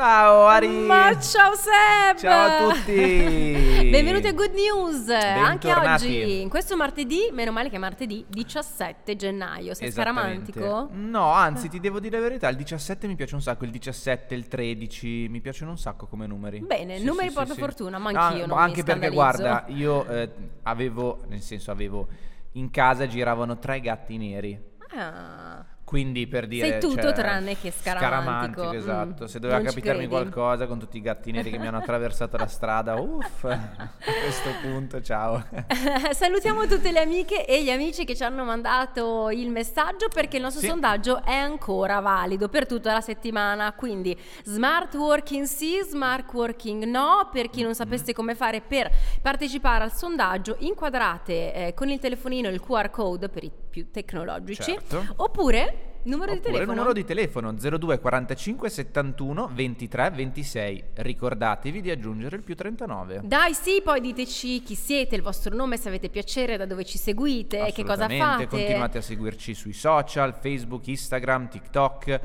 Ciao Ari! Ma ciao Seb! Ciao a tutti! Benvenuti a Good News! Anche Bentornati. oggi, in questo martedì, meno male che è martedì 17 gennaio. Sei scaramantico? No, anzi, ti devo dire la verità, il 17 mi piace un sacco, il 17, il 13, mi piacciono un sacco come numeri. Bene, Sì, numeri sì, porta sì, fortuna, ma No, anch'io non mi anche perché guarda, io eh, avevo, nel senso avevo, in casa giravano tre gatti neri. Ah, Quindi per dire Sei tutto cioè, tranne che scaramantico. Mm, esatto. Se doveva capitarmi qualcosa con tutti i gatti neri che mi hanno attraversato la strada, uff, a questo punto, ciao. Salutiamo tutte le amiche e gli amici che ci hanno mandato il messaggio perché il nostro Sì. sondaggio è ancora valido per tutta la settimana. Quindi smart working sì, smart working no. Per chi non sapesse come fare per partecipare al sondaggio, inquadrate eh, con il telefonino il QR code per i più tecnologici Certo. oppure numero di Oppure telefono. numero di telefono 02 45 71 23 26. Ricordatevi di aggiungere il più 39. Dai sì, poi diteci chi siete, il vostro nome, se avete piacere, da dove ci seguite, che cosa fate. Continuate a seguirci sui social, Facebook, Instagram, TikTok.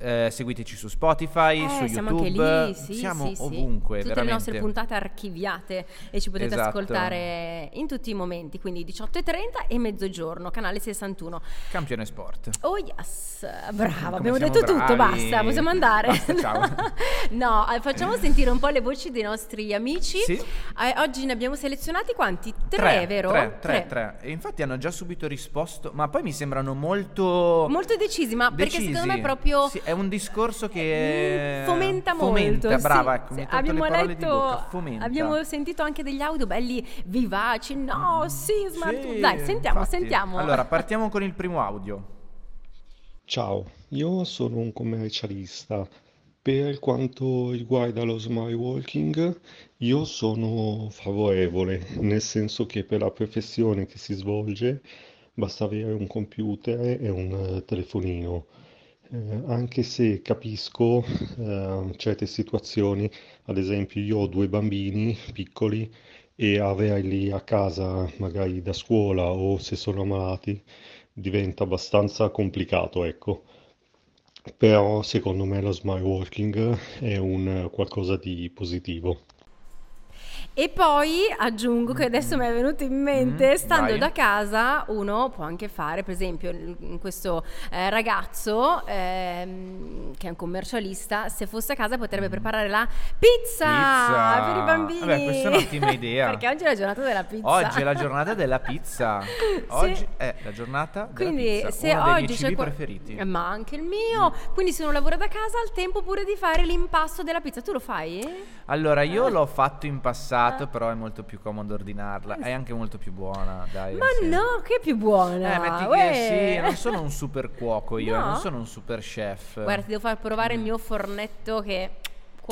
Eh, seguiteci su Spotify. Eh, su siamo YouTube. anche lì, sì, siamo sì, ovunque, Tutte veramente. le nostre puntate archiviate e ci potete Esatto. ascoltare in tutti i momenti, quindi 18.30 e mezzogiorno, canale 61. Campione Sport. Oh yes, brava, Come abbiamo detto tutto, bravi. basta, possiamo andare. Basta, ciao. no, eh, facciamo sentire un po' le voci dei nostri amici. Sì. Eh, oggi ne abbiamo selezionati quanti? Tre, vero? Tre, tre, tre. E infatti hanno già subito risposto, ma poi mi sembrano molto... Molto decisi, ma perché decisi. secondo me è proprio... Sì, è un discorso che... Mm, Fomenta molto. Fomenta, sì, brava, ecco, sì. Abbiamo le letto, di bocca. Fomenta. abbiamo sentito anche degli audio belli vivaci. No, sì, smart. Sì, Dai, sentiamo, infatti. sentiamo. Allora, partiamo con il primo audio. Ciao, io sono un commercialista. Per quanto riguarda lo smart working, io sono favorevole, nel senso che per la professione che si svolge basta avere un computer e un eh, telefonino. Eh, anche se capisco eh, certe situazioni, ad esempio io ho due bambini piccoli e averli a casa magari da scuola o se sono ammalati diventa abbastanza complicato, ecco. Però secondo me lo smart working è un qualcosa di positivo. E poi aggiungo che adesso mi è venuto in mente, Mm, stando vai. da casa, uno può anche fare, per esempio, questo eh, ragazzo ehm, che è un commercialista, se fosse a casa potrebbe preparare la pizza, Pizza. per i bambini. Vabbè, questa è un'ottima idea. Perché oggi è la giornata della pizza. Oggi è la giornata della pizza. Oggi è la giornata della Quindi pizza, se uno dei miei oggi cibi c'è qua- preferiti. Eh, ma anche il mio, quindi se uno lavora da casa ha il tempo pure di fare l'impasto della pizza. Tu lo fai? Allora, io l'ho fatto in passato, però è molto più comodo ordinarla. È anche molto più buona, dai. Ma sì. no, che più buona. Eh, metti Uè. che sì, non sono un super cuoco io, eh, No? non sono un super chef. Guarda, ti devo far provare il mio fornetto che È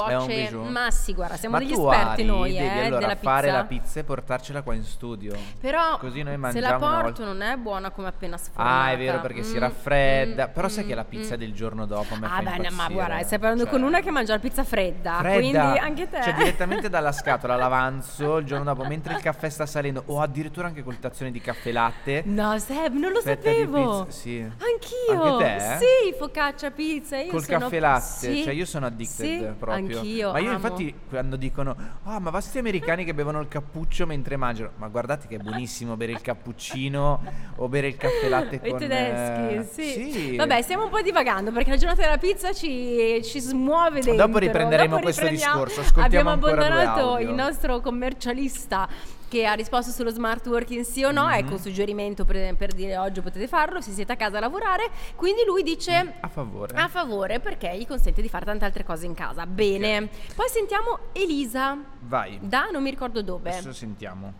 cuoce. bijou. Ma sì, guarda, siamo Ma degli tu, esperti Ari, noi, devi eh, allora della fare pizza. la pizza e portarcela qua in studio. Però Così noi se mangiamo la porto non è buona come appena sfornata. Ah, è vero perché si Mm, raffredda. mm, Però sai mm, che la pizza mm. del giorno dopo a me Ah, beh, ma guarda, stai parlando Cioè, con una che mangia la pizza fredda, Fredda. quindi anche te. Cioè, direttamente dalla scatola l'avanzo il giorno dopo, mentre il caffè sta salendo, o addirittura anche col tazzone di caffè latte. No, Seb, non lo sapevo. sì. Anch'io. Anche te? Sì, focaccia, pizza. Io Col sono... caffè latte, Sì, cioè io sono addicted sì, proprio. Anch'io. Ma io amo. infatti quando dicono "Ah, ma va sti americani che bevono il cappuccio mentre mangiano". Ma guardate che è buonissimo bere il cappuccino o bere il caffè latte I con tedeschi, eh, sì. sì. Vabbè, stiamo un po' divagando perché la giornata della pizza ci, ci smuove dentro. Dopo riprenderemo Dopo questo discorso, ascoltiamo Abbiamo abbandonato il nostro commercialista che ha risposto sullo smart working sì o no, Mhm. ecco un suggerimento per, per dire oggi potete farlo se siete a casa a lavorare, quindi lui dice a favore. a favore perché gli consente di fare tante altre cose in casa. Bene, poi sentiamo Elisa Vai. da non mi ricordo dove. Adesso sentiamo.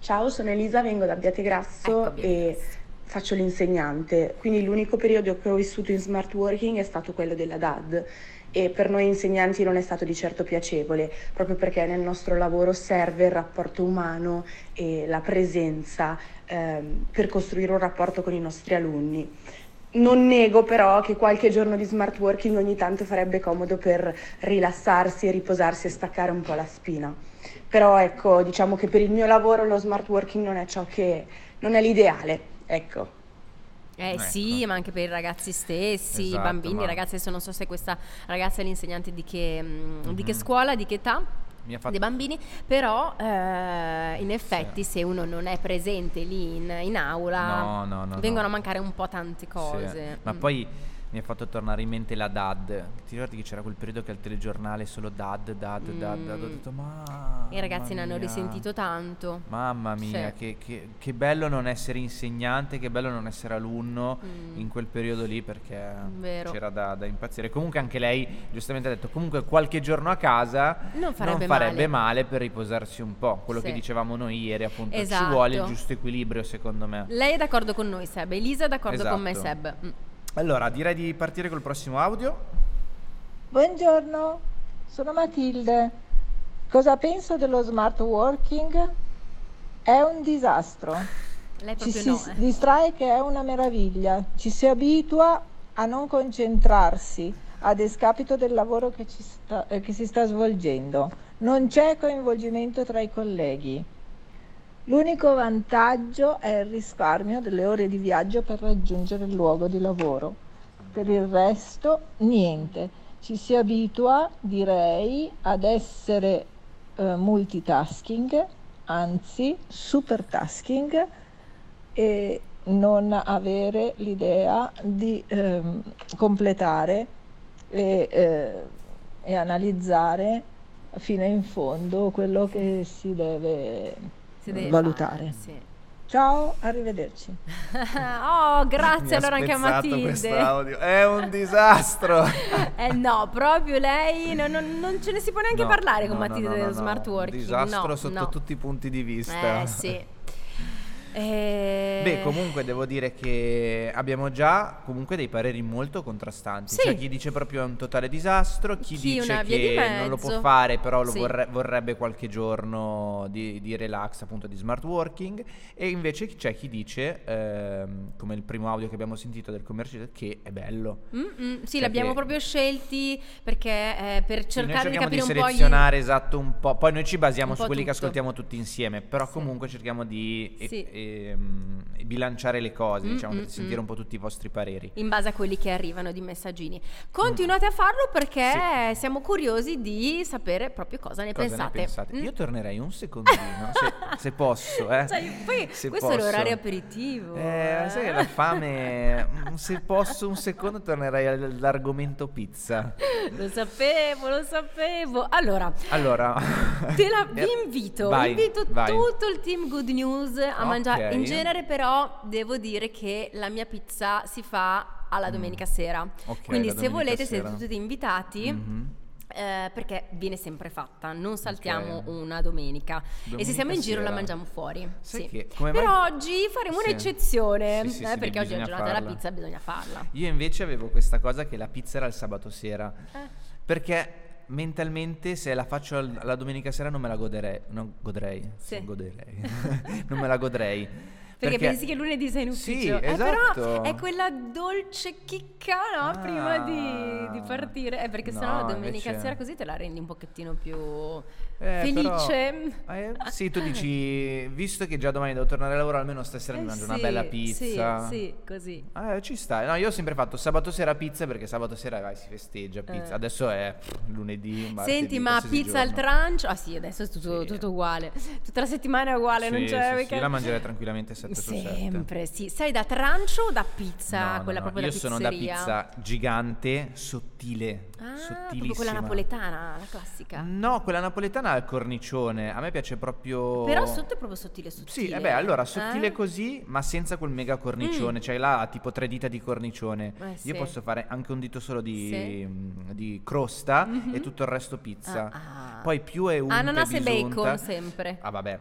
Ciao, sono Elisa, vengo da Abbiategrasso Ecco, e faccio l'insegnante. Quindi l'unico periodo che ho vissuto in smart working è stato quello della DAD e per noi insegnanti non è stato di certo piacevole, proprio perché nel nostro lavoro serve il rapporto umano e la presenza ehm, per costruire un rapporto con i nostri alunni. Non nego però che qualche giorno di smart working ogni tanto farebbe comodo per rilassarsi riposarsi e staccare un po' la spina. Però ecco, diciamo che per il mio lavoro lo smart working non è ciò che non è l'ideale, ecco. Eh Ecco. sì, ma anche per i ragazzi stessi, i Esatto, bambini, ma- ragazzi, adesso non so se questa ragazza è l'insegnante di che, mm, di che Mhm. scuola, di che età, Mi fatto dei bambini, però eh, in effetti se uno non è presente lì in, in aula No, no, no, vengono no. a mancare un po' tante Sì, cose. Ma Mm. poi mi ha fatto tornare in mente la DAD. Ti ricordi che c'era quel periodo che al telegiornale solo DAD, DAD, DAD, DAD? Ho Mm. detto, ma... I ragazzi ne hanno risentito tanto. Mamma mia, Sì. che, che- che bello non essere insegnante, che bello non essere alunno Mm. in quel periodo lì perché Vero. c'era da, da impazzire. Comunque anche lei giustamente ha detto, comunque qualche giorno a casa Non farebbe farebbe male. male. per riposarsi un po'. Quello Sì. che dicevamo noi ieri appunto, Esatto. ci vuole il giusto equilibrio secondo me. Lei è d'accordo con noi, Seb. Elisa è d'accordo con me, Esatto. Seb. Mm. Allora, direi di partire col prossimo audio. Buongiorno, sono Matilde. Cosa penso dello smart working? È un disastro. Lei Ci proprio si no. eh. distrae che è una meraviglia. Ci si abitua a non concentrarsi a descapito del lavoro che, ci sta- eh, che si sta svolgendo. Non c'è coinvolgimento tra i colleghi. L'unico vantaggio è il risparmio delle ore di viaggio per raggiungere il luogo di lavoro. Per il resto, niente. Ci si abitua, direi, ad essere eh, multitasking, anzi supertasking, e non avere l'idea di ehm, completare e, eh, e analizzare fino in fondo quello che si deve, Si deve valutare. fare, sì. Ciao, arrivederci. oh, grazie allora anche a Matilde. È un disastro. Eh no, proprio lei non, non- non ce ne si può neanche No, parlare con no, Matilde no, no, dello no. smart working. Disastro no, sotto no. tutti i punti di vista. Eh sì. Eh, Beh, comunque devo dire che abbiamo già comunque dei pareri molto contrastanti. Sì. C'è chi dice proprio è un totale disastro, chi, Chi dice via di che non lo può fare, però lo Sì. vorre- vorrebbe qualche giorno di, di relax, appunto di smart working. E invece c'è chi dice, ehm, come il primo audio che abbiamo sentito del commerciale, che è bello. Mm-mm, sì, Cioè l'abbiamo che- proprio scelti perché eh, per cercare di capire di un po' gli... selezionare esatto un po'. Poi noi ci basiamo su quelli che tutto. ascoltiamo tutti insieme. Però Sì. comunque cerchiamo di e- Sì. ehm, bilanciare le cose, Mm, diciamo, mm, per sentire mm. un po' tutti i vostri pareri. in base a quelli che arrivano di messaggini. Continuate a farlo perché siamo curiosi di sapere proprio cosa ne Cosa pensate. ne pensate? Mm. Io tornerei un secondino, se, se posso, eh. Cioè, poi Se questo è posso. l'orario aperitivo. Eh, sai che la fame, mm, se posso un secondo tornerei all'argomento pizza. Lo sapevo, lo sapevo. Allora, Allora, te la, Eh, vi invito, vai, invito vai. tutto il team Good News a Ok. mangiare. In genere però devo dire che la mia pizza si fa alla domenica sera. Mm. Ok, Quindi la se domenica volete sera. siete tutti invitati. Mhm. eh, perché viene sempre fatta, non saltiamo Ok. una domenica. e se Domenica siamo in giro la sera. mangiamo fuori. Sai sì. che- Però mai- oggi faremo Sì. un'eccezione, Sì, eh, perché oggi è la giornata della farla. pizza, bisogna farla. Io invece avevo questa cosa che la pizza era il sabato sera. Eh. Perché mentalmente se la faccio la domenica sera non me la goderei. Non godrei. Sì. goderei. non me la godrei. Perché, pensi che lunedì sei in Sì, ufficio. Eh, esatto. però è quella dolce chicca, no? Ah. Prima di, di partire. Eh, perché sennò la No, domenica invece- sera così te la rendi un pochettino più Eh, felice. però- eh, sì, tu dici, visto che già domani devo tornare a lavoro, almeno stasera mi Eh mangio una sì, bella pizza. Sì, sì, così. Eh, ci sta. No, io ho sempre fatto sabato sera pizza perché sabato sera vai, si festeggia pizza. Eh. Adesso è lunedì, martedì, Senti, ma pizza al giorno. trancio? Ah sì, adesso è tutto, Sì. tutto uguale. Tutta la settimana è uguale, non c'è... sì, sì, io la mangerei tranquillamente 7 su 7. Sempre, sì. Sei da trancio o da pizza? No, no, quella no, proprio Io da sono da pizza gigante, sottile, Ah, sottilissima. quella napoletana, la classica. No, quella napoletana al cornicione. A me piace proprio. Però sotto è proprio sottile, sottile. Sì, e beh, allora sottile Eh? così, ma senza quel mega cornicione. Cioè là tipo tre dita di cornicione. Eh, sì. Io posso fare anche un dito solo di, Sì. mm, di crosta Mhm. e tutto il resto pizza. Ah, ah. Poi più è unta Ananas e bacon sempre. Ah vabbè,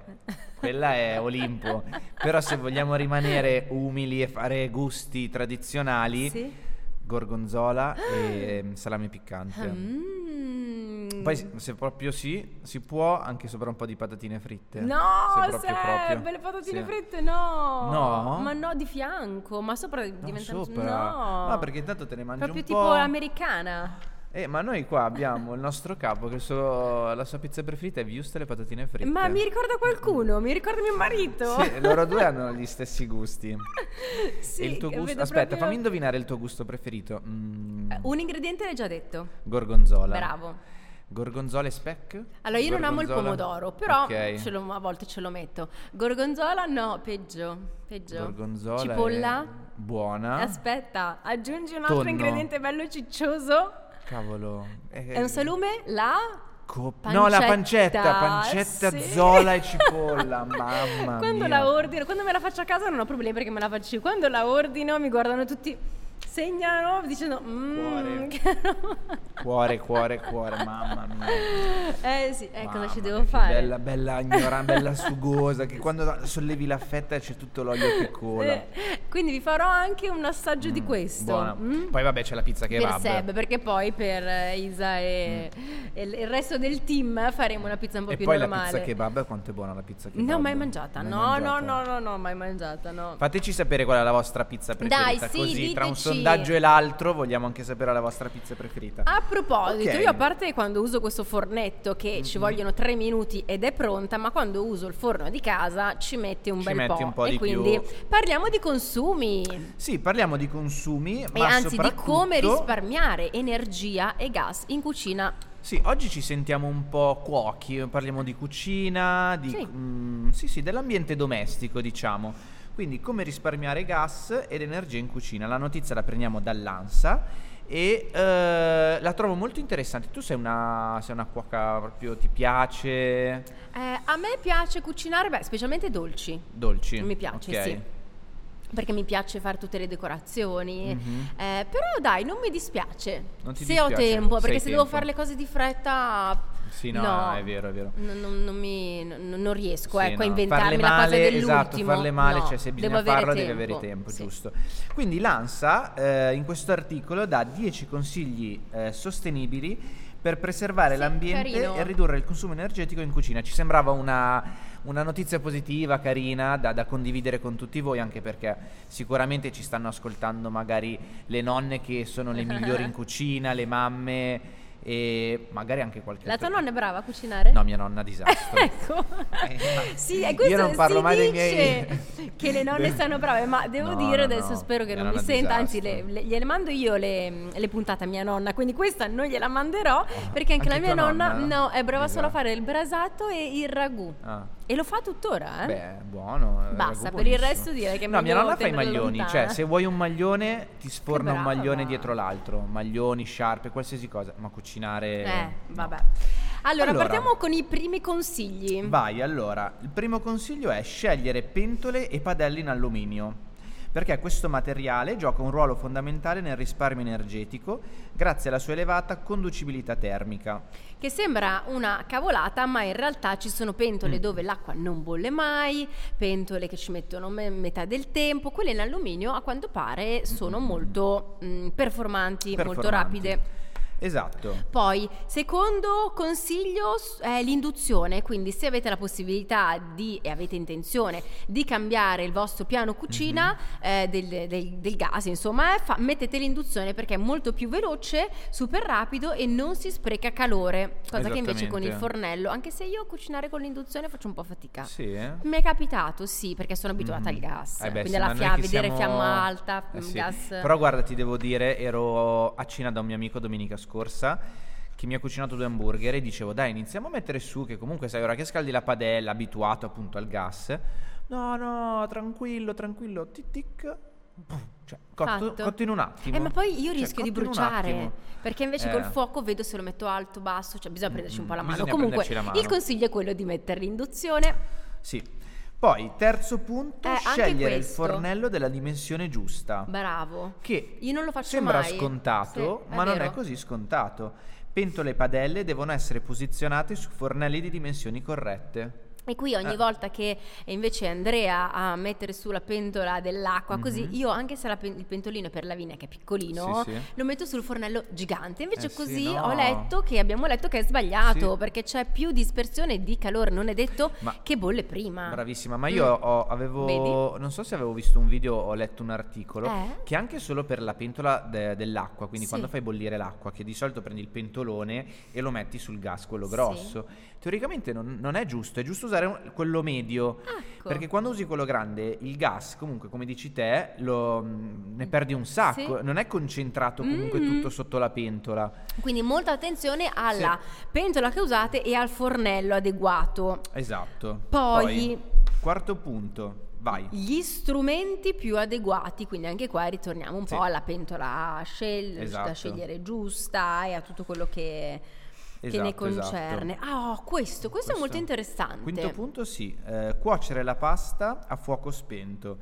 quella è Olimpo. Però se vogliamo rimanere umili e fare gusti tradizionali, Sì. Gorgonzola e mm, salame piccante. Mm. Poi se- proprio sì, si può anche sopra un po' di patatine fritte. No, se proprio, Seb, proprio. le patatine Sì. fritte no. No? Ma no, di fianco, ma sopra No, diventano sopra. No. No, perché intanto te ne mangi Proprio un tipo po'. americana. Eh, ma noi qua abbiamo il nostro capo che suo- la sua pizza preferita è wurstel e patatine fritte. Ma mi ricorda qualcuno, mi ricorda mio marito. Sì, loro due hanno gli stessi gusti. Sì, il tuo gusto? Aspetta, proprio- fammi indovinare il tuo gusto preferito. Mm, Eh, Un ingrediente l'hai già detto. gorgonzola. Bravo. Gorgonzola e speck? Allora, io non amo il Gorgonzola? pomodoro, però Ok. ce lo- a volte ce lo metto. Gorgonzola no, peggio. Peggio. Gorgonzola Cipolla. buona. Aspetta, aggiungi un altro Tonno. ingrediente bello ciccioso. Cavolo. È un salume? La Co- no, la pancetta, Pancetta, pancetta, sì. zola e cipolla, mamma Quando mia. la ordino, quando me la faccio a casa non ho problemi perché me la faccio io. Quando la ordino mi guardano tutti, segnano dicendo Cuore. che no." Cuore, cuore, cuore, mamma mia. eh sì, eh, cosa ci devo che fare? Bella, bella ignorante, bella sugosa, che quando sollevi la fetta c'è tutto l'olio che cola. Eh, quindi vi farò anche un assaggio di Mm, questo. buona. mm? Poi vabbè c'è la pizza per kebab. Seb, perché poi per eh, Isa e, e il resto del team faremo una pizza un po' Mm. E più poi la normale. pizza kebab, quanto è buona la pizza kebab? No, mai mangiata. Mai no, mangiata? no, no, no, no, mai mangiata, no. Fateci sapere qual è la vostra pizza preferita. sì, Così tra un diteci. Sondaggio e l'altro vogliamo anche sapere la vostra pizza preferita. A proposito, Ok. io a parte quando uso questo fornetto che ci vogliono tre minuti ed è pronta, ma quando uso il forno di casa ci mette un Ci bel metti po'. un po' e di quindi più. parliamo di consumi Sì, parliamo di consumi, e ma anzi di soprattutto... come risparmiare energia e gas in cucina. Sì, oggi ci sentiamo un po' cuochi, parliamo di cucina, di, Sì. mm, sì, sì, dell'ambiente domestico, diciamo. Quindi come risparmiare gas ed energia in cucina. La notizia la prendiamo dall'ANSA e eh, la trovo molto interessante. Tu sei una, sei una cuoca proprio, ti piace? Eh, a me piace cucinare, beh, specialmente dolci. Dolci? Mi piace, Ok. sì. Perché mi piace fare tutte le decorazioni. Mhm. Eh, però dai, non mi dispiace. Non ti se ho dispiace? tempo, Se perché se devo tempo. fare le cose di fretta. Sì, no, è vero, è vero. Non, non- non mi, non, riesco Sì, ecco, no, a inventarmi farle la cosa male, dell'ultimo. Esatto, farle male, No, cioè se bisogna farlo tempo. devi avere tempo, Sì. giusto. Quindi l'ANSA eh, in questo articolo dà 10 consigli eh, sostenibili per preservare Sì, l'ambiente carino. e ridurre il consumo energetico in cucina. Ci sembrava una, una notizia positiva, carina, da, da condividere con tutti voi, anche perché sicuramente ci stanno ascoltando magari le nonne che sono le migliori in cucina, le mamme e magari anche qualche La tua nonna è brava a cucinare? No, mia nonna disastro. ecco. Eh, sì, io questo non parlo mai dei miei- che le nonne stanno brave, ma devo No, dire no, adesso no, spero che era non mi senta, anzi le, le- gliele mando io le, le puntate a mia nonna, quindi questa non gliela manderò perché anche, Oh, anche la mia nonna, nonna? no, è brava solo a Esatto. fare il brasato e il ragù. Ah. E lo fa tuttora, eh? Beh, buono. eh, Basta, per il resto direi che No, mia nonna fa i maglioni, lontana. cioè se vuoi un maglione ti sforna un maglione dietro l'altro, maglioni, sciarpe, qualsiasi cosa, ma cucinare... Eh, vabbè. Allora, Allora. partiamo con i primi consigli. Vai, allora, il primo consiglio è scegliere pentole e padelle in alluminio. Perché questo materiale gioca un ruolo fondamentale nel risparmio energetico grazie alla sua elevata conducibilità termica. Che sembra una cavolata, ma in realtà ci sono pentole Mm. dove l'acqua non bolle mai, pentole che ci mettono me- metà del tempo, quelle in alluminio a quanto pare sono molto mm, performanti, molto Performanti. rapide. Esatto. Poi, secondo consiglio è l'induzione, quindi se avete la possibilità di e avete intenzione di cambiare il vostro piano cucina Mhm. eh, del, del- del gas, insomma, eh, fa- mettete l'induzione perché è molto più veloce, super rapido e non si spreca calore, cosa che invece con il fornello, anche se io cucinare con l'induzione faccio un po' fatica. Sì, eh? Mi è capitato, sì, perché sono abituata al Mhm. gas, Eh beh, quindi sì, alla ma noi fia- che vedere siamo- fiamma alta, Eh sì. gas. Però guarda, ti devo dire, ero a cena da un mio amico domenica scorsa che mi ha cucinato due hamburger e dicevo dai iniziamo a mettere su che comunque sai ora che scaldi la padella abituato appunto al gas no no tranquillo tranquillo tic tic cioè, cotto, cotto in un attimo Eh, ma poi io Cioè, rischio di in un bruciare. Perché invece Eh. col fuoco vedo se lo metto alto, basso, cioè bisogna prenderci un po' la mano. Comunque, la mano. il consiglio è quello di mettere l'induzione. sì poi terzo punto Eh, scegliere il fornello della dimensione giusta Bravo. che Io non lo faccio sembra mai. scontato, Sì, ma non è vero. così scontato. Pentole e padelle devono essere posizionate su fornelli di dimensioni corrette. E qui ogni Eh. volta che invece Andrea a mettere su la pentola dell'acqua, così Mhm. io anche se pen- il pentolino è per la vina che è piccolino, Sì, sì. lo metto sul fornello gigante. Invece Eh sì, così no. ho letto che abbiamo letto che è sbagliato Sì. perché c'è più dispersione di calore, non è detto Ma- che bolle prima. Bravissima, ma io Mm. ho- avevo, Vedi? non so se avevo visto un video o ho letto un articolo, Eh? che anche solo per la pentola de- dell'acqua, quindi Sì. quando fai bollire l'acqua, che di solito prendi il pentolone e lo metti sul gas, quello Sì. grosso, teoricamente non, non è giusto, è giusto usare un- quello medio, Ecco. perché quando usi quello grande, il gas, comunque come dici te, lo, mm, ne perdi un sacco, Sì. non è concentrato comunque Mhm. tutto sotto la pentola. Quindi molta attenzione alla pentola che usate e al fornello adeguato. Esatto. Poi- quarto punto, vai. Gli strumenti più adeguati, quindi anche qua ritorniamo un Sì. po' alla pentola a scel- Esatto. da scegliere giusta e a tutto quello che, che ne Esatto, concerne. esatto. Ah, oh, questo, questo, è molto Questo- interessante. Quinto punto sì, eh, cuocere la pasta a fuoco spento.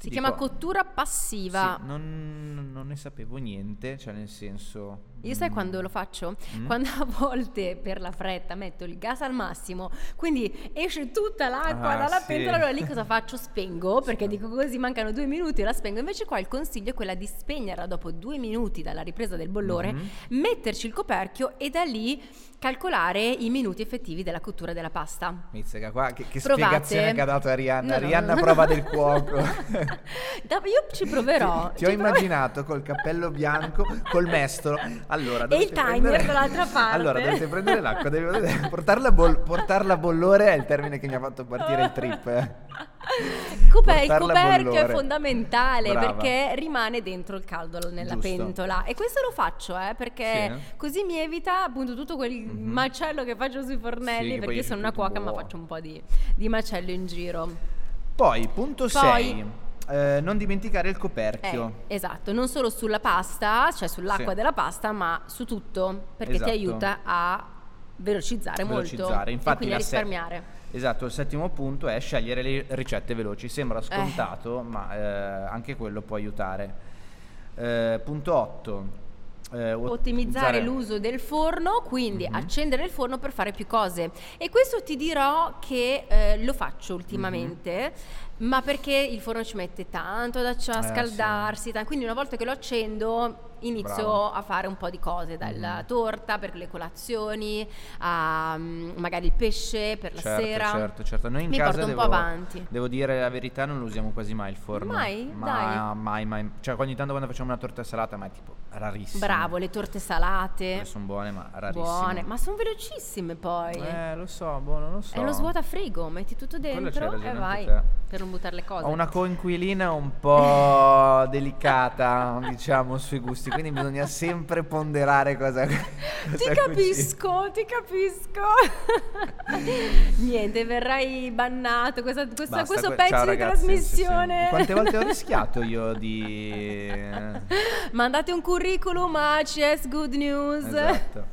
Si dico- chiama cottura passiva. Sì, non, non ne sapevo niente, cioè nel senso... Io sai mm, quando lo faccio? Mm. Quando a volte per la fretta metto il gas al massimo, quindi esce tutta l'acqua Ah, dalla sì. pentola, allora lì cosa faccio? Spengo, perché dico così mancano due minuti e la spengo. Invece qua il consiglio è quella di spegnerla dopo due minuti dalla ripresa del bollore, Mhm. metterci il coperchio e da lì calcolare i minuti effettivi della cottura della pasta. Mizzica qua, che, che spiegazione che ha dato Arianna. No, no, Arianna no. prova del cuoco. Io ci proverò. Ti, ti ho proverò. immaginato col cappello bianco, col mestolo. Allora, e il timer prendere... dall'altra parte. Allora, dovete prendere l'acqua, devi... portarla, bol... portarla a bollore è il termine che mi ha fatto partire il trip. Copè, il coperchio bollore. è fondamentale Brava. perché rimane dentro il caldo nella Giusto. pentola e questo lo faccio eh, perché sì. Eh? così mi evita appunto tutto quel mm-hmm. macello che faccio sui fornelli sì, perché io sono una cuoca buono. ma faccio un po' di, di macello in giro. Poi punto 6 eh, non dimenticare il coperchio. Eh, esatto, non solo sulla pasta, cioè sull'acqua sì. della pasta, ma su tutto, perché esatto. ti aiuta a velocizzare, velocizzare. molto Infatti, e quindi a risparmiare. Se... Esatto, il settimo punto è scegliere le ricette veloci. Sembra eh. scontato, eh. ma anche quello può aiutare. Eh, punto 8. Eh, ot- ottimizzare l'uso del forno, quindi mm-hmm. accendere il forno per fare più cose. E questo ti dirò che eh, lo faccio ultimamente. Mm-hmm ma perché il forno ci mette tanto da a Mhm. Eh, scaldarsi, ta- quindi una volta che lo accendo inizio Bravo. a fare un po' di cose, dalla Mhm. torta per le colazioni, a mm, magari il pesce per la certo, sera. Certo, certo. Noi in Mi casa devo, po' avanti. Devo dire la verità, non lo usiamo quasi mai il forno. Mai? Ma, mai, mai. Cioè, ogni tanto quando facciamo una torta salata, ma è tipo rarissimo. Bravo, le torte salate. Sono buone, ma rarissime. Buone, ma sono velocissime poi. Eh, lo so, boh, non lo so. È lo svuota frigo, metti tutto dentro e vai per non buttare le cose. Ho una coinquilina un po' delicata, diciamo, sui gusti, quindi bisogna sempre ponderare cosa Ti cosa capisco, ti capisco. Niente, verrai bannato. Questa- questa- Basta, questo que- pezzo ciao, di ragazzi, sì, sì. trasmissione. Quante volte ho rischiato io di... Mandate un curriculum a CS Good News. Esatto.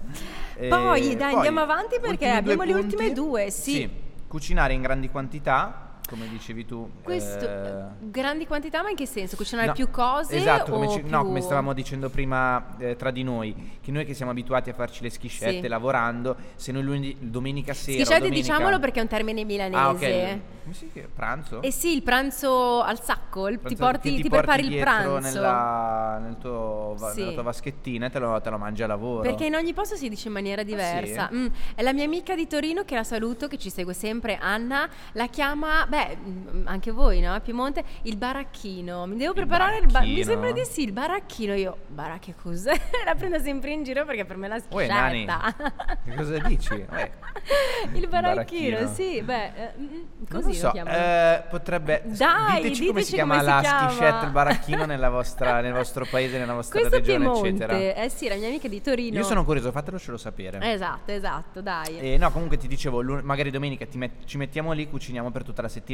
Poi, dai, andiamo avanti perché abbiamo due le ultime punti. due, sì. Cucinare in grandi quantità, come dicevi tu. Questo, eh, grandi quantità, ma in che senso? Cucinare No, più cose? Esatto, come, ci- no, più- come stavamo dicendo prima eh, tra di noi, che noi che siamo abituati a farci le schiscette Sì. lavorando, se noi lunedì, domenica sera... Schiscette domenica- diciamolo perché è un termine milanese. Ah, ok. Come si chiama? Pranzo? Eh sì, il pranzo al sacco, il- ti, Pranzo porti, che ti prepari il pranzo. Nella, nel tuo, Sì. nella tua vaschettina e te lo, te lo mangi a lavoro. Perché in ogni posto si dice in maniera diversa. sì? Mm, è la mia amica di Torino che la saluto, che ci segue sempre, Anna, la chiama, beh, mm, anche voi, no? A Piemonte, il baracchino. Mi devo preparare il ba- Mi baracchino? sembra di sì, il baracchino. Io, baracchio cos'è? la prendo sempre in giro perché per me la schiscetta. che cosa dici? Uè. il baracchino, Baracchino. sì, beh, eh, mm, Non così lo so, lo eh, potrebbe... Dai, diteci come si chiama come si la chiama. schiscetta, il baracchino nella vostra- nel vostro paese, nella vostra Questo regione, Piemonte, eccetera. eh sì, la mia amica di Torino. Io sono curioso, fatelo sapere. Esatto, esatto, dai. E no, comunque ti dicevo, magari domenica met- ci mettiamo lì, cuciniamo per tutta la settimana.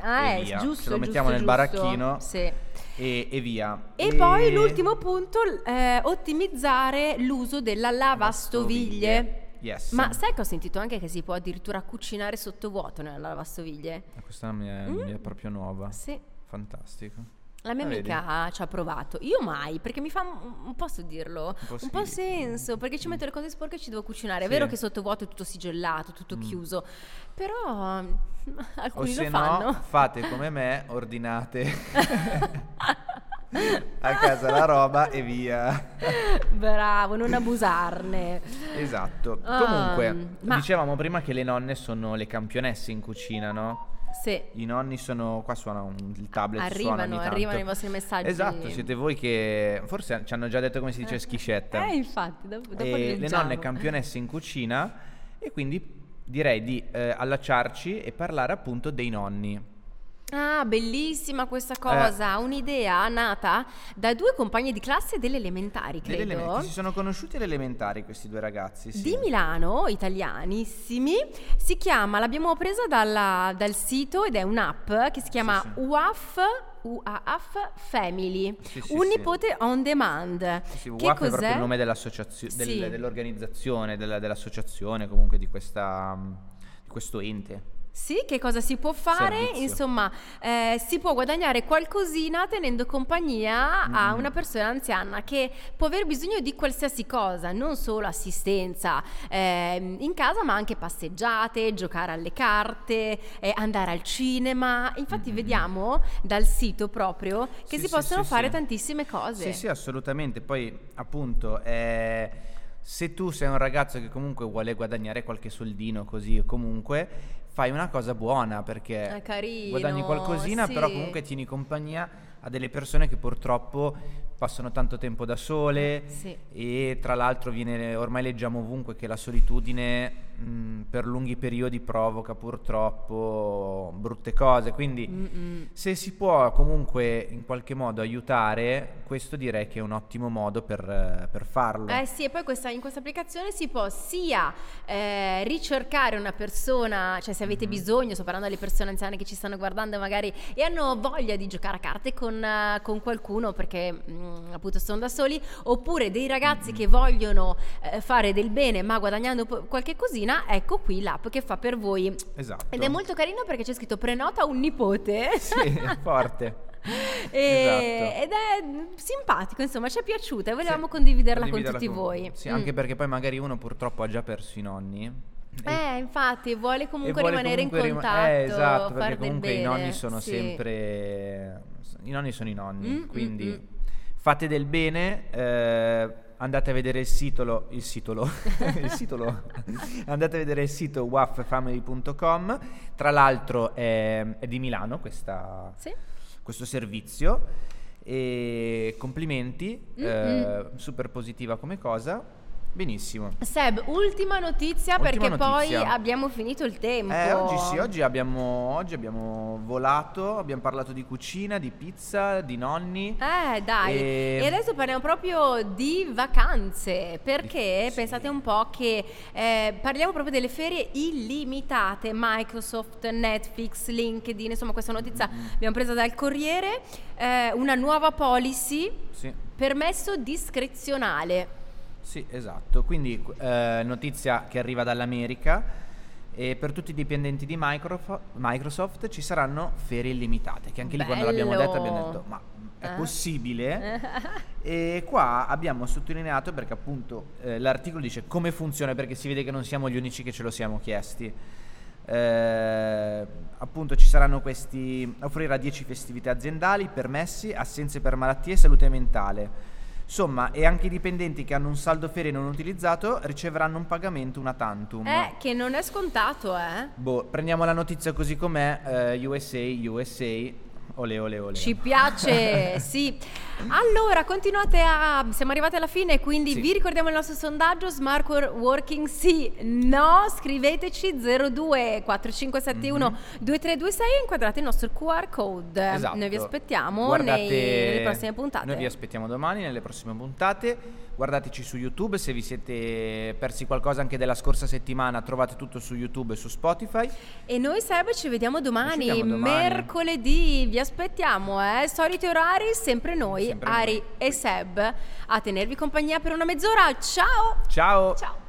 Ah, e è via. giusto, Ce lo giusto, mettiamo nel giusto. baracchino Sì. e, e via. E, poi l'ultimo punto, eh, ottimizzare l'uso della lavastoviglie. Yes. Ma sai che ho sentito anche che si può addirittura cucinare sottovuoto nella lavastoviglie? Questa mi è, mi è proprio nuova. Sì. Fantastico. La mia Ah, vedi? amica ci ha provato, io mai, perché mi fa, un- posso dirlo, po' un po' senso, perché ci metto le cose sporche e ci devo cucinare. È Sì. vero che sottovuoto è tutto sigillato, tutto Mm. chiuso, però mm, O alcuni se lo no, fanno. fate come me, ordinate a casa la roba e via. Bravo, non abusarne. Esatto. Ah, Comunque, ma- dicevamo prima che le nonne sono le campionesse in cucina, no? Sì, I nonni sono. Qua suona un- il tablet. suona arrivano, arrivano i vostri messaggi. Esatto, siete voi che. Forse ci hanno già detto come si dice schiscetta. Eh, infatti, dopo, dopo E le nonne campionesse in cucina. E quindi direi di eh, allacciarci e parlare appunto dei nonni. Ah, bellissima Eh. questa cosa, un'idea nata da due compagni di classe delle elementari, Delle credo. elementari. Si sono conosciuti alle elementari questi due ragazzi. Sì. Di Milano, italianissimi, si chiama, l'abbiamo presa dalla- dal sito ed è un'app che si chiama sì. UAF, UAF Family, Sì, sì, un sì. nipote on demand. Sì, sì, che UAF cos'è? è proprio il nome dell'associazio- del- Sì. dell'organizzazione, della- dell'associazione comunque di, questa, di questo ente. Sì, che cosa si può fare? Servizio. Insomma, eh, si può guadagnare qualcosina tenendo compagnia a Mm. una persona anziana che può aver bisogno di qualsiasi cosa, non solo assistenza ehm, in casa, ma anche passeggiate, giocare alle carte, eh, andare al cinema. Infatti, Mm. vediamo dal sito proprio che Sì, si sì, possono sì, fare tantissime cose. Sì, sì, assolutamente. Poi, appunto, eh, se tu sei un ragazzo che comunque vuole guadagnare qualche soldino così, o comunque fai una cosa buona perché carino, guadagni qualcosina, però sì. comunque tieni compagnia a delle persone che purtroppo passano tanto tempo da sole Sì. e tra l'altro viene, ormai leggiamo ovunque che la solitudine mh, per lunghi periodi provoca purtroppo brutte cose, quindi Mm-mm. se si può comunque in qualche modo aiutare, questo direi che è un ottimo modo per, per farlo. Eh sì, e poi questa- in questa applicazione si può sia eh, ricercare una persona, cioè se avete Mhm. bisogno, sto parlando alle persone anziane che ci stanno guardando magari e hanno voglia di giocare a carte con, eh, con qualcuno perché mm, appunto sono da soli, oppure dei ragazzi Mhm. che vogliono eh, fare del bene ma guadagnando po- qualche cosina, ecco qui l'app che fa per voi. Esatto. Ed è molto carino perché c'è scritto prenota un nipote. Sì, forte. E- Esatto. Ed è simpatico, insomma, ci è piaciuta e volevamo Sì, condividerla, con tutti con- voi. Sì, Mm. anche perché poi magari uno purtroppo ha già perso i nonni. Eh, infatti, vuole comunque vuole rimanere comunque in rima- contatto, eh, esatto, perché comunque i bene. nonni sono sì. sempre i nonni sono i nonni, Mm, mm, quindi mm. fate del bene, eh, andate a vedere il sito il sito il sito andate a vedere il sito waffamily.com. Tra l'altro è, è di Milano questa Sì. questo servizio e complimenti, eh, super positiva come cosa. Benissimo. Seb, ultima notizia Ultima perché notizia. poi abbiamo finito il tempo. Eh, oggi sì, oggi abbiamo, oggi abbiamo volato, abbiamo parlato di cucina, di pizza, di nonni. Eh dai, E- e adesso parliamo proprio di vacanze, perché Sì. pensate un po' che eh, parliamo proprio delle ferie illimitate, Microsoft, Netflix, LinkedIn, insomma questa notizia Mm-hmm. abbiamo presa dal Corriere, eh, una nuova policy, Sì, permesso discrezionale. Sì, esatto. Quindi eh, notizia che arriva dall'America. E per tutti i dipendenti di Microf- Microsoft ci saranno ferie illimitate. Che anche lì quando l'abbiamo Bello. detto abbiamo detto: Ma è Eh? possibile? E qua abbiamo sottolineato perché appunto eh, l'articolo dice come funziona perché si vede che non siamo gli unici che ce lo siamo chiesti. Eh, appunto ci saranno questi offrirà 10 festività aziendali, permessi, assenze per malattie e salute mentale. Insomma, e anche i dipendenti che hanno un saldo ferie non utilizzato riceveranno un pagamento una tantum. Eh, che non è scontato, eh. Boh, prendiamo la notizia così com'è, eh, USA, USA, ole ole ole. Ci piace, sì. Allora, continuate a... Siamo arrivati alla fine, quindi Sì. vi ricordiamo il nostro sondaggio, Smart Working sì, no, scriveteci 02 4571 2326 e inquadrate il nostro QR code. Esatto. Noi vi aspettiamo Guardate- nei- nelle prossime puntate. Noi vi aspettiamo domani nelle prossime puntate. Guardateci su YouTube, se vi siete persi qualcosa anche della scorsa settimana, trovate tutto su YouTube e su Spotify. E noi Seb ci vediamo domani, Ci domani. mercoledì, vi aspettiamo, eh? soliti orari, sempre noi, Sempre Ari noi. e Seb, a tenervi compagnia per una mezz'ora. Ciao! Ciao! Ciao!